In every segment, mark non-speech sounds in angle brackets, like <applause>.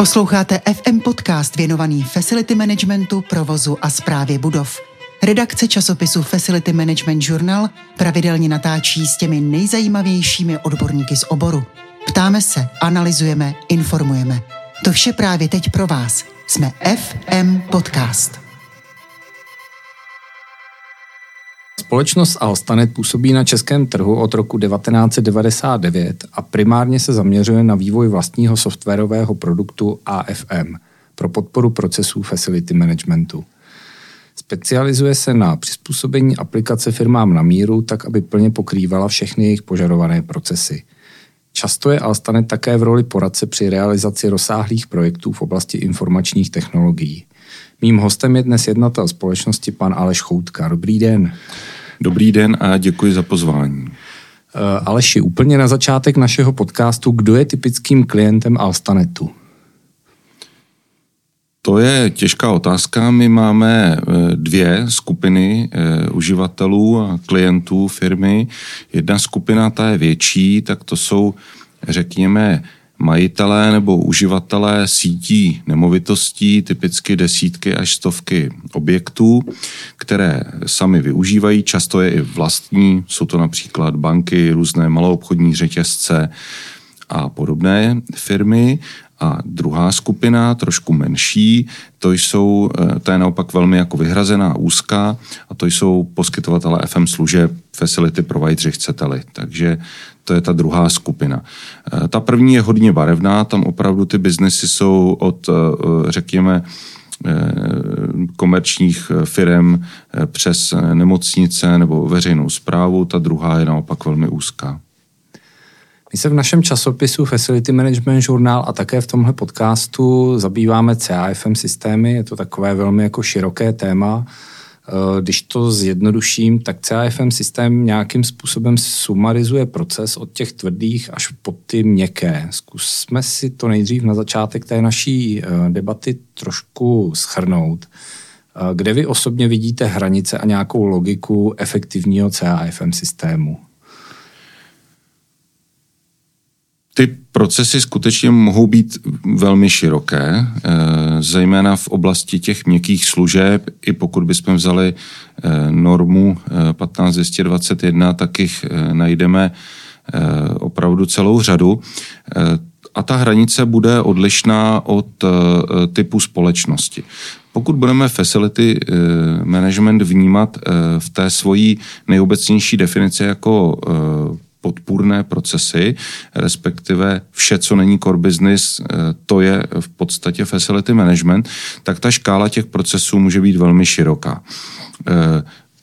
Posloucháte FM podcast věnovaný facility managementu, provozu a správě budov. Redakce časopisu Facility Management Journal pravidelně natáčí s těmi nejzajímavějšími odborníky z oboru. Ptáme se, analyzujeme, informujeme. To vše právě teď pro vás. Jsme FM Podcast. Společnost Alstanet působí na českém trhu od roku 1999 a primárně se zaměřuje na vývoj vlastního softwarového produktu AFM pro podporu procesů facility managementu. Specializuje se na přizpůsobení aplikace firmám na míru, tak aby plně pokrývala všechny jejich požadované procesy. Často je Alstanet také v roli poradce při realizaci rozsáhlých projektů v oblasti informačních technologií. Mým hostem je dnes jednatel společnosti pan Aleš Choutka. Dobrý den. Dobrý den a děkuji za pozvání. Uh, Aleši, úplně na začátek našeho podcastu, kdo je typickým klientem Alstanetu? To je těžká otázka. My máme eh, dvě skupiny eh, uživatelů a klientů firmy. Jedna skupina, ta je větší, tak to jsou, řekněme, majitelé nebo uživatelé sítí nemovitostí, typicky desítky až stovky objektů, které sami využívají, často je i vlastní, jsou to například banky, různé maloobchodní řetězce a podobné firmy a druhá skupina, trošku menší, to jsou, eh, to je naopak velmi jako vyhrazená úzká a to jsou poskytovatele FM služeb, facility provider, chcete-li. Takže to je ta druhá skupina. Eh, ta první je hodně barevná, tam opravdu ty biznesy jsou od, eh, řekněme, komerčních firm přes nemocnice nebo veřejnou zprávu, ta druhá je naopak velmi úzká. My se v našem časopisu Facility Management Journal a také v tomhle podcastu zabýváme CAFM systémy. Je to takové velmi jako široké téma. Eh, když to zjednoduším, tak CAFM systém nějakým způsobem sumarizuje proces od těch tvrdých až po ty měkké. Zkusme si to nejdřív na začátek té naší eh, debaty trošku schrnout. Eh, kde vy osobně vidíte hranice a nějakou logiku efektivního CAFM systému? Ty procesy skutečně mohou být velmi široké, eh, zejména v oblasti těch měkkých služeb. I pokud bychom vzali eh, normu 15221, eh, tak jich najdeme opravdu celou řadu. A ta hranice bude odlišná od typu společnosti. Pokud budeme facility management vnímat v té svojí nejobecnější definici jako podpůrné procesy, respektive vše, co není core business, eh, to je v podstatě facility management, tak ta škála těch procesů může být velmi široká.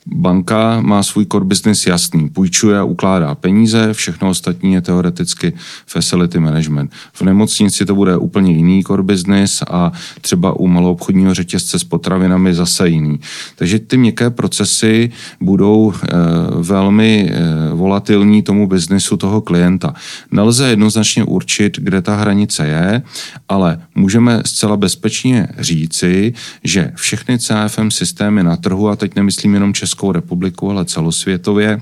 Banka má svůj core business jasný, půjčuje a ukládá peníze, všechno ostatní je teoreticky facility management. V nemocnici to bude úplně jiný core business a třeba u maloobchodního řetězce s potravinami zase jiný. Takže ty měkké procesy budou e, velmi e, volatilní tomu biznesu toho klienta. Nelze jednoznačně určit, kde ta hranice je, ale můžeme zcela bezpečně říci, že všechny CFM systémy na trhu, a teď nemyslím jenom Českou Českou republiku, ale celosvětově,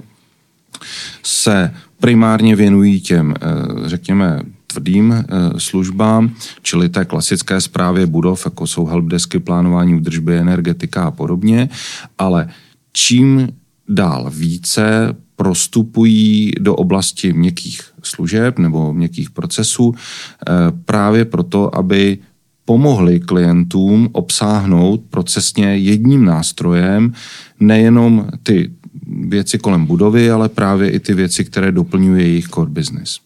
se primárně věnují těm, eh, řekněme, tvrdým eh, službám, čili té klasické zprávě budov, jako jsou helpdesky, plánování údržby, energetika a podobně, ale čím dál více prostupují do oblasti měkkých služeb nebo měkkých procesů eh, právě proto, aby pomohli klientům obsáhnout procesně jedním nástrojem nejenom ty věci kolem budovy, ale právě i ty věci, které doplňují jejich core business.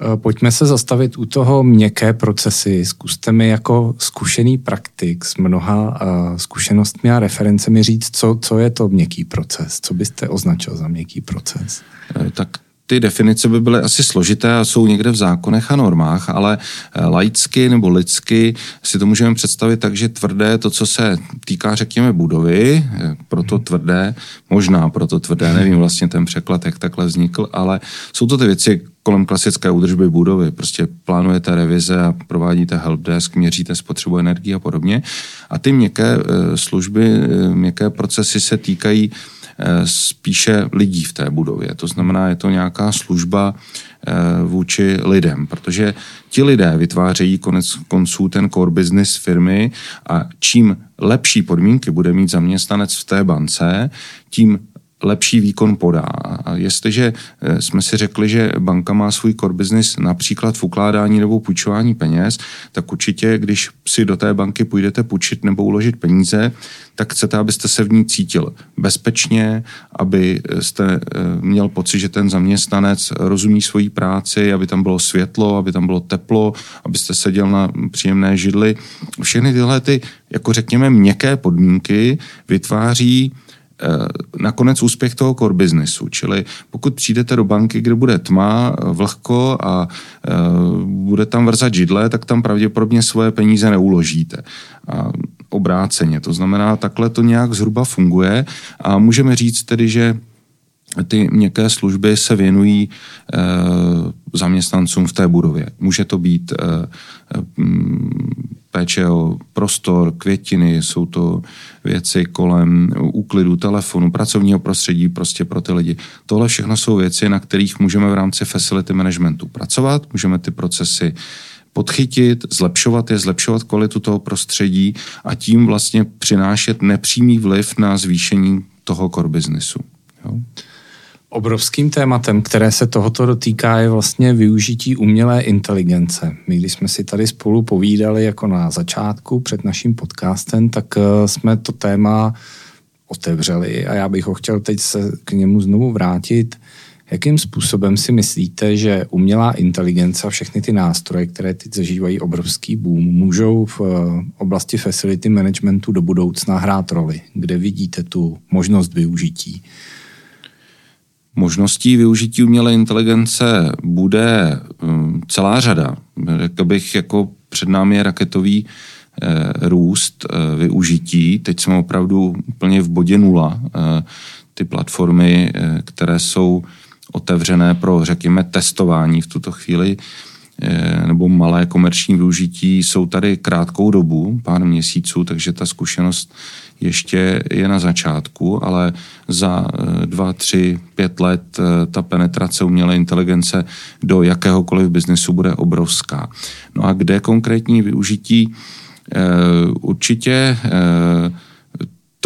Eh, pojďme se zastavit u toho měkké procesy. Zkuste mi jako zkušený praktik s mnoha uh, zkušenostmi a referencemi říct, co, co je to měkký proces. Co byste označil za měkký proces? Eh, tak ty definice by byly asi složité a jsou někde v zákonech a normách, ale eh, laicky nebo lidsky si to můžeme představit tak, že tvrdé to, co se týká, řekněme, budovy, eh, proto tvrdé, možná proto tvrdé, nevím vlastně ten překlad, jak takhle vznikl, ale jsou to ty věci kolem klasické údržby budovy. Prostě plánujete revize a provádíte helpdesk, měříte spotřebu energie a podobně. A ty měkké eh, služby, měkké procesy se týkají spíše lidí v té budově. To znamená, je to nějaká služba vůči lidem, protože ti lidé vytvářejí konec konců ten core business firmy a čím lepší podmínky bude mít zaměstnanec v té bance, tím lepší výkon podá. A jestliže eh, jsme si řekli, že banka má svůj core business například v ukládání nebo půjčování peněz, tak určitě, když si do té banky půjdete půjčit nebo uložit peníze, tak chcete, abyste se v ní cítil bezpečně, aby jste eh, měl pocit, že ten zaměstnanec rozumí svojí práci, aby tam bylo světlo, aby tam bylo teplo, abyste seděl na příjemné židli. Všechny tyhle ty, jako řekněme, měkké podmínky vytváří Eh, nakonec úspěch toho core businessu. Čili pokud přijdete do banky, kde bude tma, vlhko a eh, bude tam vrzat židle, tak tam pravděpodobně svoje peníze neuložíte. A obráceně. To znamená, takhle to nějak zhruba funguje a můžeme říct tedy, že ty měkké služby se věnují e, zaměstnancům v té budově. Může to být e, péče o prostor, květiny, jsou to věci kolem úklidu telefonu, pracovního prostředí prostě pro ty lidi. Tohle všechno jsou věci, na kterých můžeme v rámci facility managementu pracovat, můžeme ty procesy podchytit, zlepšovat je, zlepšovat kvalitu toho prostředí a tím vlastně přinášet nepřímý vliv na zvýšení toho core businessu. Jo? Obrovským tématem, které se tohoto dotýká, je vlastně využití umělé inteligence. My, když jsme si tady spolu povídali jako na začátku před naším podcastem, tak eh, jsme to téma otevřeli a já bych ho chtěl teď se k němu znovu vrátit. Jakým způsobem si myslíte, že umělá inteligence a všechny ty nástroje, které teď zažívají obrovský boom, můžou v eh, oblasti facility managementu do budoucna hrát roli? Kde vidíte tu možnost využití? Možností využití umělé inteligence bude hm, celá řada. Řekl bych, jako před námi je raketový eh, růst eh, využití. Teď jsme opravdu úplně v bodě nula. Eh, ty platformy, které jsou otevřené pro, řekněme, testování v tuto chvíli, nebo malé komerční využití, jsou tady krátkou dobu, pár měsíců, takže ta zkušenost ještě je na začátku, ale za eh, dva, tři, pět let eh, ta penetrace umělé inteligence do jakéhokoliv biznesu bude obrovská. No a kde konkrétní využití? Eh, určitě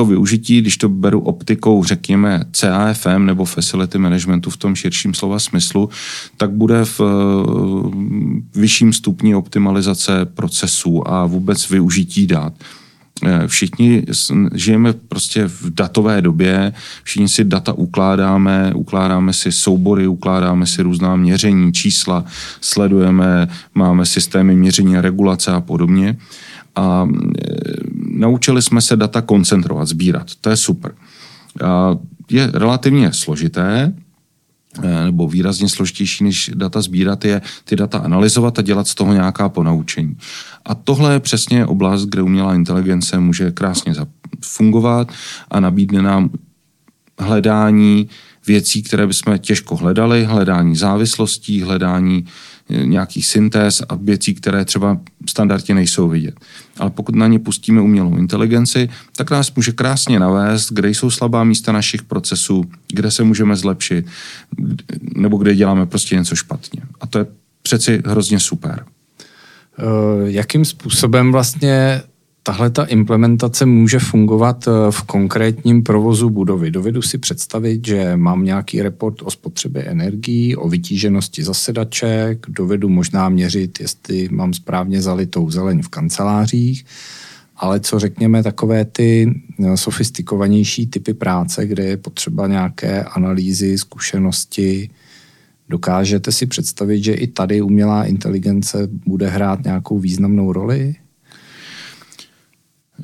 to využití, když to beru optikou, řekněme, CAFM nebo Facility Managementu v tom širším slova smyslu, tak bude v vyšším stupni optimalizace procesů a vůbec využití dat. Eh, všichni žijeme prostě v datové době, všichni si data ukládáme, ukládáme si soubory, ukládáme si různá měření, čísla, sledujeme, máme systémy měření a regulace a podobně. A eh, naučili jsme se data koncentrovat, sbírat. To je super. Je relativně složité, Eh, nebo výrazně složitější, než data sbírat, je ty data analyzovat a dělat z toho nějaká ponaučení. A tohle je přesně oblast, kde umělá inteligence může krásně fungovat a nabídne nám hledání věcí, které bychom těžko hledali, hledání závislostí, hledání nějakých syntéz a věcí, které třeba standardně nejsou vidět. Ale pokud na ně pustíme umělou inteligenci, tak nás může krásně navést, kde jsou slabá místa našich procesů, kde se můžeme zlepšit, nebo kde děláme prostě něco špatně. A to je přeci hrozně super. Uh, jakým způsobem vlastně tahle ta implementace může fungovat eh, v konkrétním provozu budovy. Dovedu si představit, že mám nějaký report o spotřebě energií, o vytíženosti zasedaček, dovedu možná měřit, jestli mám správně zalitou zeleň v kancelářích, ale co řekněme takové ty eh, sofistikovanější typy práce, kde je potřeba nějaké analýzy, zkušenosti, dokážete si představit, že i tady umělá inteligence bude hrát nějakou významnou roli?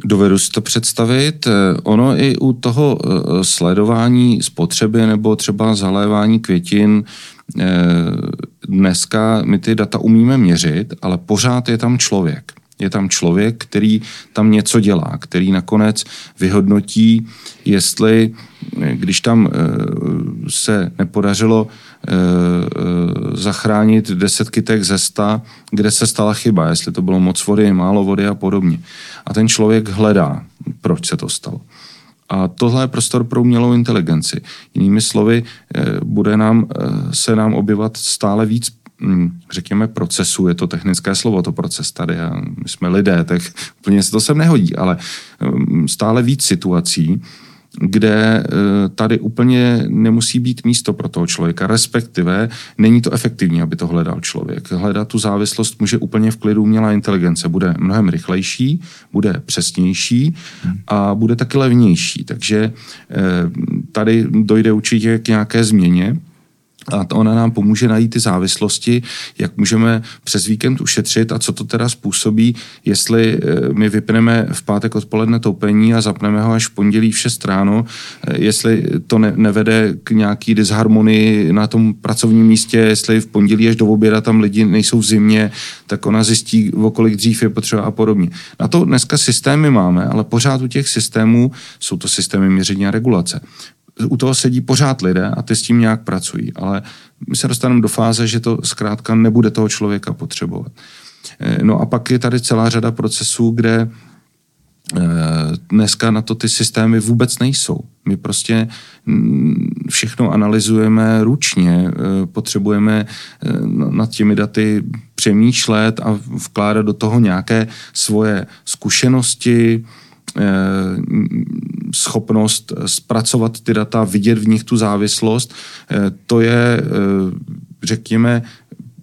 Dovedu si to představit. Eh, ono i u toho eh, sledování spotřeby nebo třeba zalévání květin eh, dneska my ty data umíme měřit, ale pořád je tam člověk. Je tam člověk, který tam něco dělá, který nakonec vyhodnotí, jestli, když tam se nepodařilo zachránit deset kytek ze sta, kde se stala chyba, jestli to bylo moc vody, málo vody a podobně. A ten člověk hledá, proč se to stalo. A tohle je prostor pro umělou inteligenci. Jinými slovy, eh, bude nám, eh, se nám objevat stále víc hm, řekněme, procesu, je to technické slovo, to proces tady, a my jsme lidé, tak <laughs> úplně se to sem nehodí, ale hm, stále víc situací, kde eh, tady úplně nemusí být místo pro toho člověka, respektive není to efektivní, aby to hledal člověk. Hledat tu závislost může úplně v klidu umělá inteligence. Bude mnohem rychlejší, bude přesnější a bude taky levnější. Takže eh, tady dojde určitě k nějaké změně a ona nám pomůže najít ty závislosti, jak můžeme přes víkend ušetřit a co to teda způsobí, jestli eh, my vypneme v pátek odpoledne topení a zapneme ho až v pondělí v 6 ráno, eh, jestli to ne, nevede k nějaký disharmonii na tom pracovním místě, jestli v pondělí až do oběda tam lidi nejsou v zimě, tak ona zjistí, o kolik dřív je potřeba a podobně. Na to dneska systémy máme, ale pořád u těch systémů jsou to systémy měření a regulace u toho sedí pořád lidé a ty s tím nějak pracují, ale my se dostaneme do fáze, že to zkrátka nebude toho člověka potřebovat. Eh, no a pak je tady celá řada procesů, kde eh, dneska na to ty systémy vůbec nejsou. My prostě mm, všechno analyzujeme ručně, eh, potřebujeme nad těmi daty přemýšlet a vkládat do toho nějaké svoje zkušenosti, schopnost zpracovat ty data, vidět v nich tu závislost, eh, to je, eh, řekněme,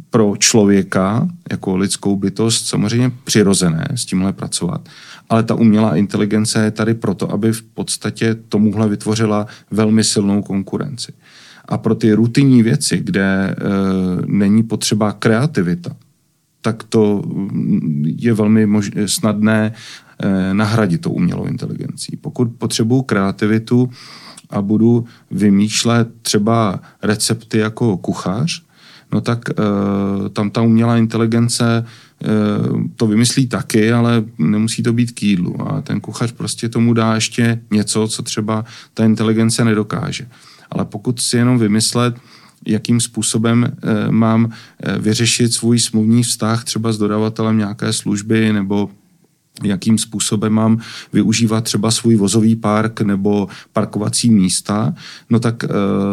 pro člověka jako lidskou bytost samozřejmě přirozené s tímhle pracovat. Ale ta umělá inteligence je tady proto, aby v podstatě tomuhle vytvořila velmi silnou konkurenci. A pro ty rutinní věci, kde e, není potřeba kreativita, tak to mm, je velmi mož- snadné Eh, nahradit tou umělou inteligencí. Pokud potřebuju kreativitu a budu vymýšlet třeba recepty jako kuchař, no tak e, tam ta umělá inteligence e, to vymyslí taky, ale nemusí to být k jídlu. A ten kuchař prostě tomu dá ještě něco, co třeba ta inteligence nedokáže. Ale pokud si jenom vymyslet, jakým způsobem mám vyřešit svůj smluvní vztah třeba s dodavatelem nějaké služby nebo jakým způsobem mám využívat třeba svůj vozový park nebo parkovací místa, no tak e,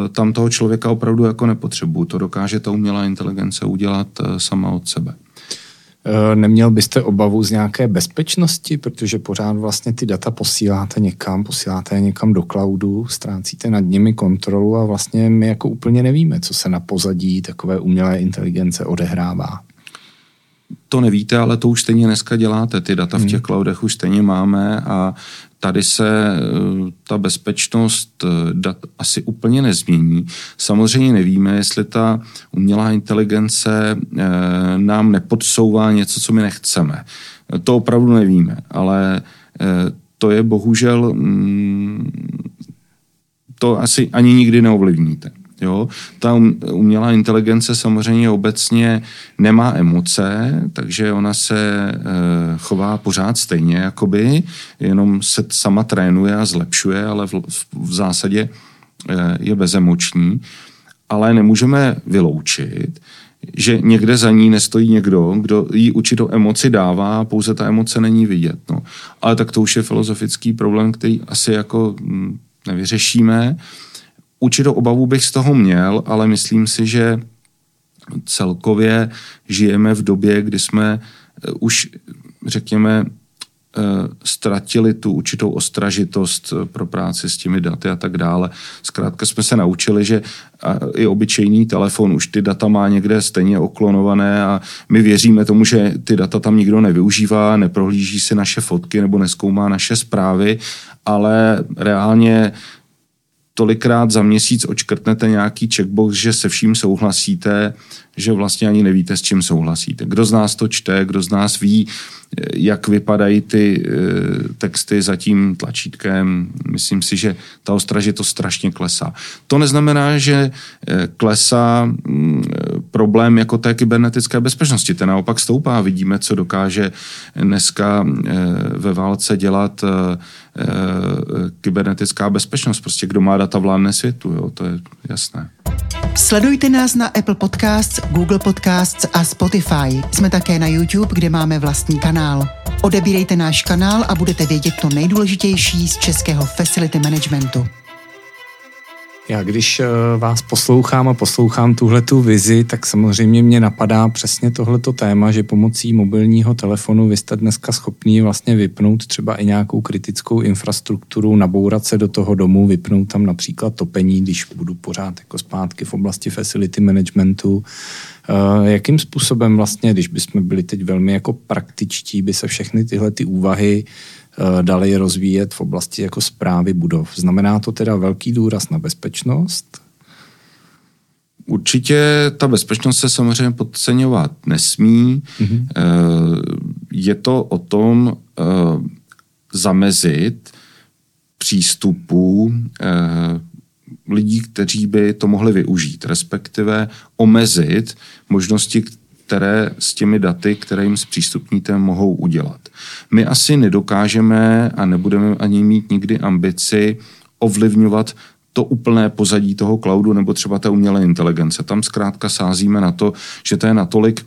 tam toho člověka opravdu jako nepotřebuju. To dokáže ta umělá inteligence udělat e, sama od sebe. Eh, neměl byste obavu z nějaké bezpečnosti, protože pořád vlastně ty data posíláte někam, posíláte je někam do cloudu, ztrácíte nad nimi kontrolu a vlastně my jako úplně nevíme, co se na pozadí takové umělé inteligence odehrává to nevíte, ale to už stejně dneska děláte. Ty data v těch hmm. cloudech už stejně máme a tady se eh, ta bezpečnost eh, dat asi úplně nezmění. Samozřejmě nevíme, jestli ta umělá inteligence eh, nám nepodsouvá něco, co my nechceme. To opravdu nevíme, ale to je bohužel, mm, to asi ani nikdy neovlivníte. Jo? Ta um, umělá inteligence samozřejmě obecně nemá emoce, takže ona se e, chová pořád stejně, jakoby, jenom se sama trénuje a zlepšuje, ale v, v zásadě e, je bezemoční. Ale nemůžeme vyloučit, že někde za ní nestojí někdo, kdo jí určitou emoci dává, pouze ta emoce není vidět. No. Ale tak to už je filozofický problém, který asi jako hm, nevyřešíme. Určitou obavu bych z toho měl, ale myslím si, že celkově žijeme v době, kdy jsme eh, už, řekněme, eh, ztratili tu určitou ostražitost eh, pro práci s těmi daty a tak dále. Zkrátka jsme se naučili, že i obyčejný telefon už ty data má někde stejně oklonované a my věříme tomu, že ty data tam nikdo nevyužívá, neprohlíží si naše fotky nebo neskoumá naše zprávy, ale reálně tolikrát za měsíc očkrtnete nějaký checkbox, že se vším souhlasíte, že vlastně ani nevíte, s čím souhlasíte. Kdo z nás to čte, kdo z nás ví, jak vypadají ty eh, texty za tím tlačítkem. Myslím si, že ta ostražitost strašně klesá. To neznamená, že eh, klesá mm, problém jako té kybernetické bezpečnosti. Ten naopak stoupá. Vidíme, co dokáže dneska eh, ve válce dělat kybernetická bezpečnost. Prostě kdo má data vládne světu, jo, to je jasné. Sledujte nás na Apple Podcasts, Google Podcasts a Spotify. Jsme také na YouTube, kde máme vlastní kanál. Odebírejte náš kanál a budete vědět to nejdůležitější z českého facility managementu. Já když eh, vás poslouchám a poslouchám tuhle tu vizi, tak samozřejmě mě napadá přesně tohleto téma, že pomocí mobilního telefonu vy jste dneska schopný vlastně vypnout třeba i nějakou kritickou infrastrukturu, nabourat se do toho domu, vypnout tam například topení, když budu pořád jako zpátky v oblasti facility managementu. Eh, jakým způsobem vlastně, když bychom byli teď velmi jako praktičtí, by se všechny tyhle ty úvahy dali rozvíjet v oblasti jako zprávy budov. Znamená to teda velký důraz na bezpečnost? Určitě ta bezpečnost se samozřejmě podceňovat nesmí. Mm-hmm. Je to o tom eh, zamezit přístupu lidí, kteří by to mohli využít, respektive omezit možnosti, které s těmi daty, které jim zpřístupníte, mohou udělat. My asi nedokážeme a nebudeme ani mít nikdy ambici ovlivňovat to úplné pozadí toho cloudu nebo třeba té umělé inteligence. Tam zkrátka sázíme na to, že to je natolik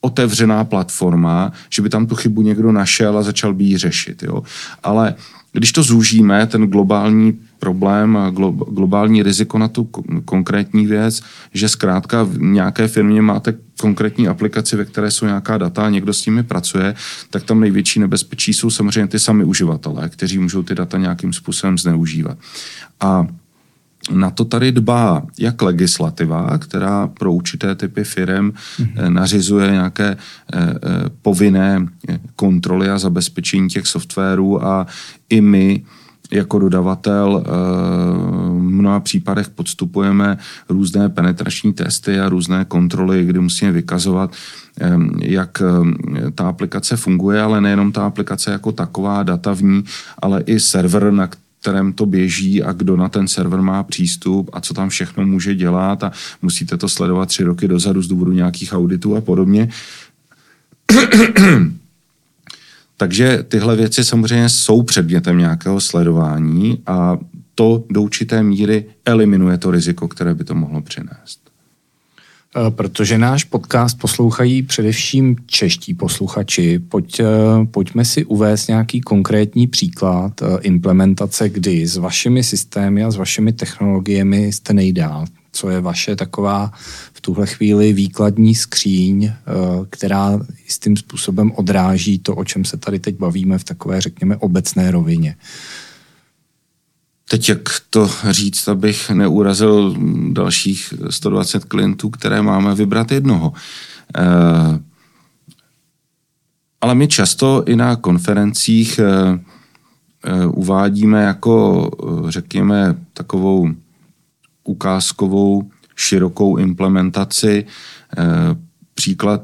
otevřená platforma, že by tam tu chybu někdo našel a začal by ji řešit. Jo. Ale když to zúžíme, ten globální problém a globální riziko na tu konkrétní věc, že zkrátka v nějaké firmě máte konkrétní aplikaci, ve které jsou nějaká data a někdo s nimi pracuje, tak tam největší nebezpečí jsou samozřejmě ty sami uživatelé, kteří můžou ty data nějakým způsobem zneužívat. A na to tady dbá jak legislativa, která pro určité typy firm mm-hmm. nařizuje nějaké eh, povinné kontroly a zabezpečení těch softwarů a i my jako dodavatel v mnoha případech podstupujeme různé penetrační testy a různé kontroly, kdy musíme vykazovat, jak ta aplikace funguje, ale nejenom ta aplikace jako taková, data v ní, ale i server, na kterém to běží a kdo na ten server má přístup a co tam všechno může dělat a musíte to sledovat tři roky dozadu z důvodu nějakých auditů a podobně. <clears throat> Takže tyhle věci samozřejmě jsou předmětem nějakého sledování a to do určité míry eliminuje to riziko, které by to mohlo přinést. Eh, protože náš podcast poslouchají především čeští posluchači, pojď, eh, pojďme si uvést nějaký konkrétní příklad eh, implementace, kdy s vašimi systémy a s vašimi technologiemi jste nejdál. Co je vaše taková v tuhle chvíli výkladní skříň, která jistým způsobem odráží to, o čem se tady teď bavíme v takové, řekněme, obecné rovině. Teď jak to říct, abych neurazil dalších 120 klientů, které máme, vybrat jednoho. Eh, ale my často i na konferencích eh, eh, uvádíme jako, řekněme, takovou ukázkovou širokou implementaci příklad,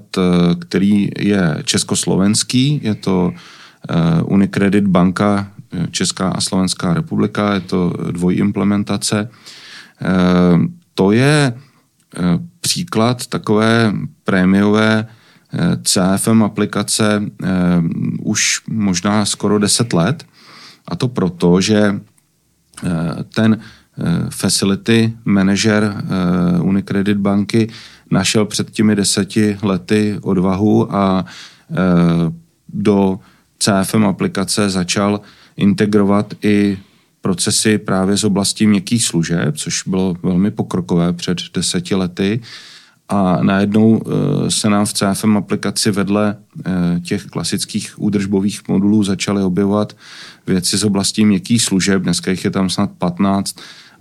který je československý, je to Unicredit banka Česká a Slovenská republika, je to dvojimplementace. Eh, to je eh, příklad takové prémiové eh, CFM aplikace už možná skoro 10 let. A to proto, že ten facility manager Unicredit banky našel před těmi deseti lety odvahu a do CFM aplikace začal integrovat i procesy právě z oblasti měkkých služeb, což bylo velmi pokrokové před deseti lety. A najednou eh, se nám v CFM aplikaci vedle eh, těch klasických údržbových modulů začaly objevovat věci z oblasti měkkých služeb. Dneska jich je tam snad 15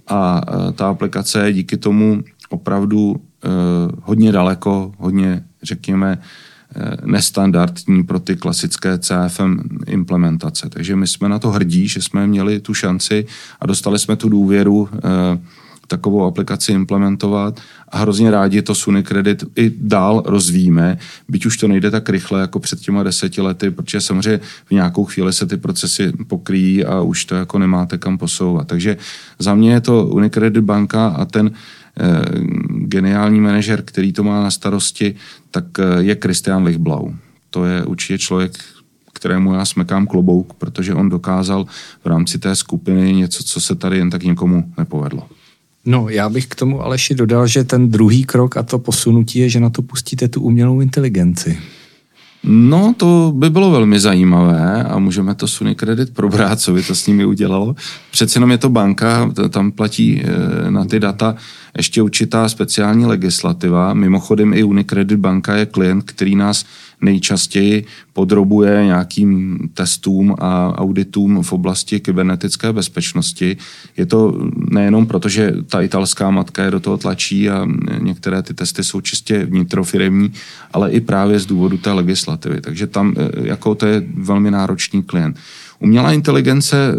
a eh, ta aplikace je díky tomu opravdu hodně daleko, hodně, řekněme, nestandardní pro ty klasické CFM implementace. Takže my jsme na to hrdí, že jsme měli tu šanci a dostali jsme tu důvěru eh, takovou aplikaci implementovat a hrozně rádi to Suny Credit i dál rozvíjíme, byť už to nejde tak rychle jako před těma deseti lety, protože samozřejmě v nějakou chvíli se ty procesy pokryjí a už to jako nemáte kam posouvat. Takže za mě je to Unicredit banka a ten Eh, geniální manažer, který to má na starosti, tak eh, je Christian Lichblau. To je určitě člověk, kterému já smekám klobouk, protože on dokázal v rámci té skupiny něco, co se tady jen tak někomu nepovedlo. No, já bych k tomu Aleši dodal, že ten druhý krok a to posunutí je, že na to pustíte tu umělou inteligenci. No, to by bylo velmi zajímavé a můžeme to Suny Credit probrat, co by to s nimi udělalo. Přece jenom je to banka, tam platí eh, na ty data ještě určitá speciální legislativa. Mimochodem i Unicredit banka je klient, který nás nejčastěji podrobuje nějakým testům a auditům v oblasti kybernetické bezpečnosti. Je to nejenom proto, že ta italská matka je do toho tlačí a některé ty testy jsou čistě vnitrofiremní, ale i právě z důvodu té legislativy. Takže tam e, jako to je velmi náročný klient. Umělá inteligence e,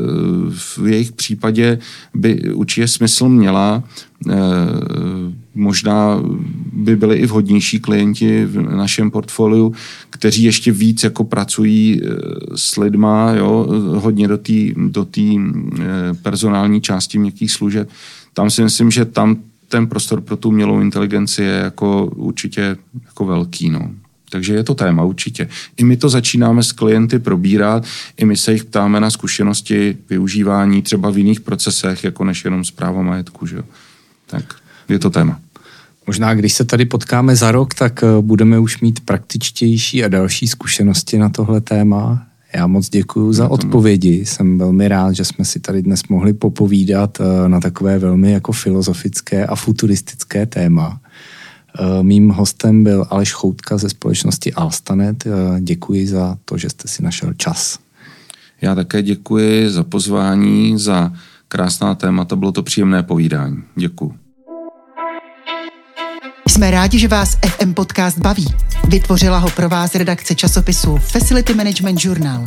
v jejich případě by určitě smysl měla, e, možná by byli i vhodnější klienti v našem portfoliu, kteří ještě víc jako pracují eh, s lidma, jo, hodně do té do eh, personální části měkkých služeb. Tam si myslím, že tam ten prostor pro tu umělou inteligenci je jako určitě jako velký. No. Takže je to téma určitě. I my to začínáme s klienty probírat, i my se jich ptáme na zkušenosti využívání třeba v jiných procesech, jako než jenom zpráva majetku. Že? Tak je to téma. Možná, když se tady potkáme za rok, tak eh, budeme už mít praktičtější a další zkušenosti na tohle téma. Já moc děkuji za odpovědi. Jsem velmi rád, že jsme si tady dnes mohli popovídat eh, na takové velmi jako filozofické a futuristické téma. Eh, mým hostem byl Aleš Choutka ze společnosti Alstanet. Děkuji za to, že jste si našel čas. Já také děkuji za pozvání, za krásná témata. Bylo to příjemné povídání. Děkuji. Jsme rádi, že vás FM Podcast baví. Vytvořila ho pro vás redakce časopisu Facility Management Journal.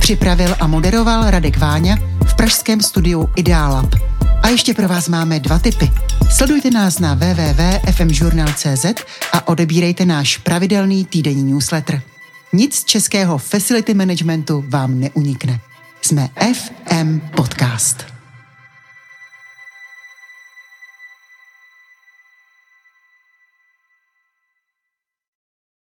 Připravil a moderoval Radek Váňa v pražském studiu Idealab. A ještě pro vás máme dva tipy. Sledujte nás na www.fmjournal.cz a odebírejte náš pravidelný týdenní newsletter. Nic z českého facility managementu vám neunikne. Jsme FM Podcast.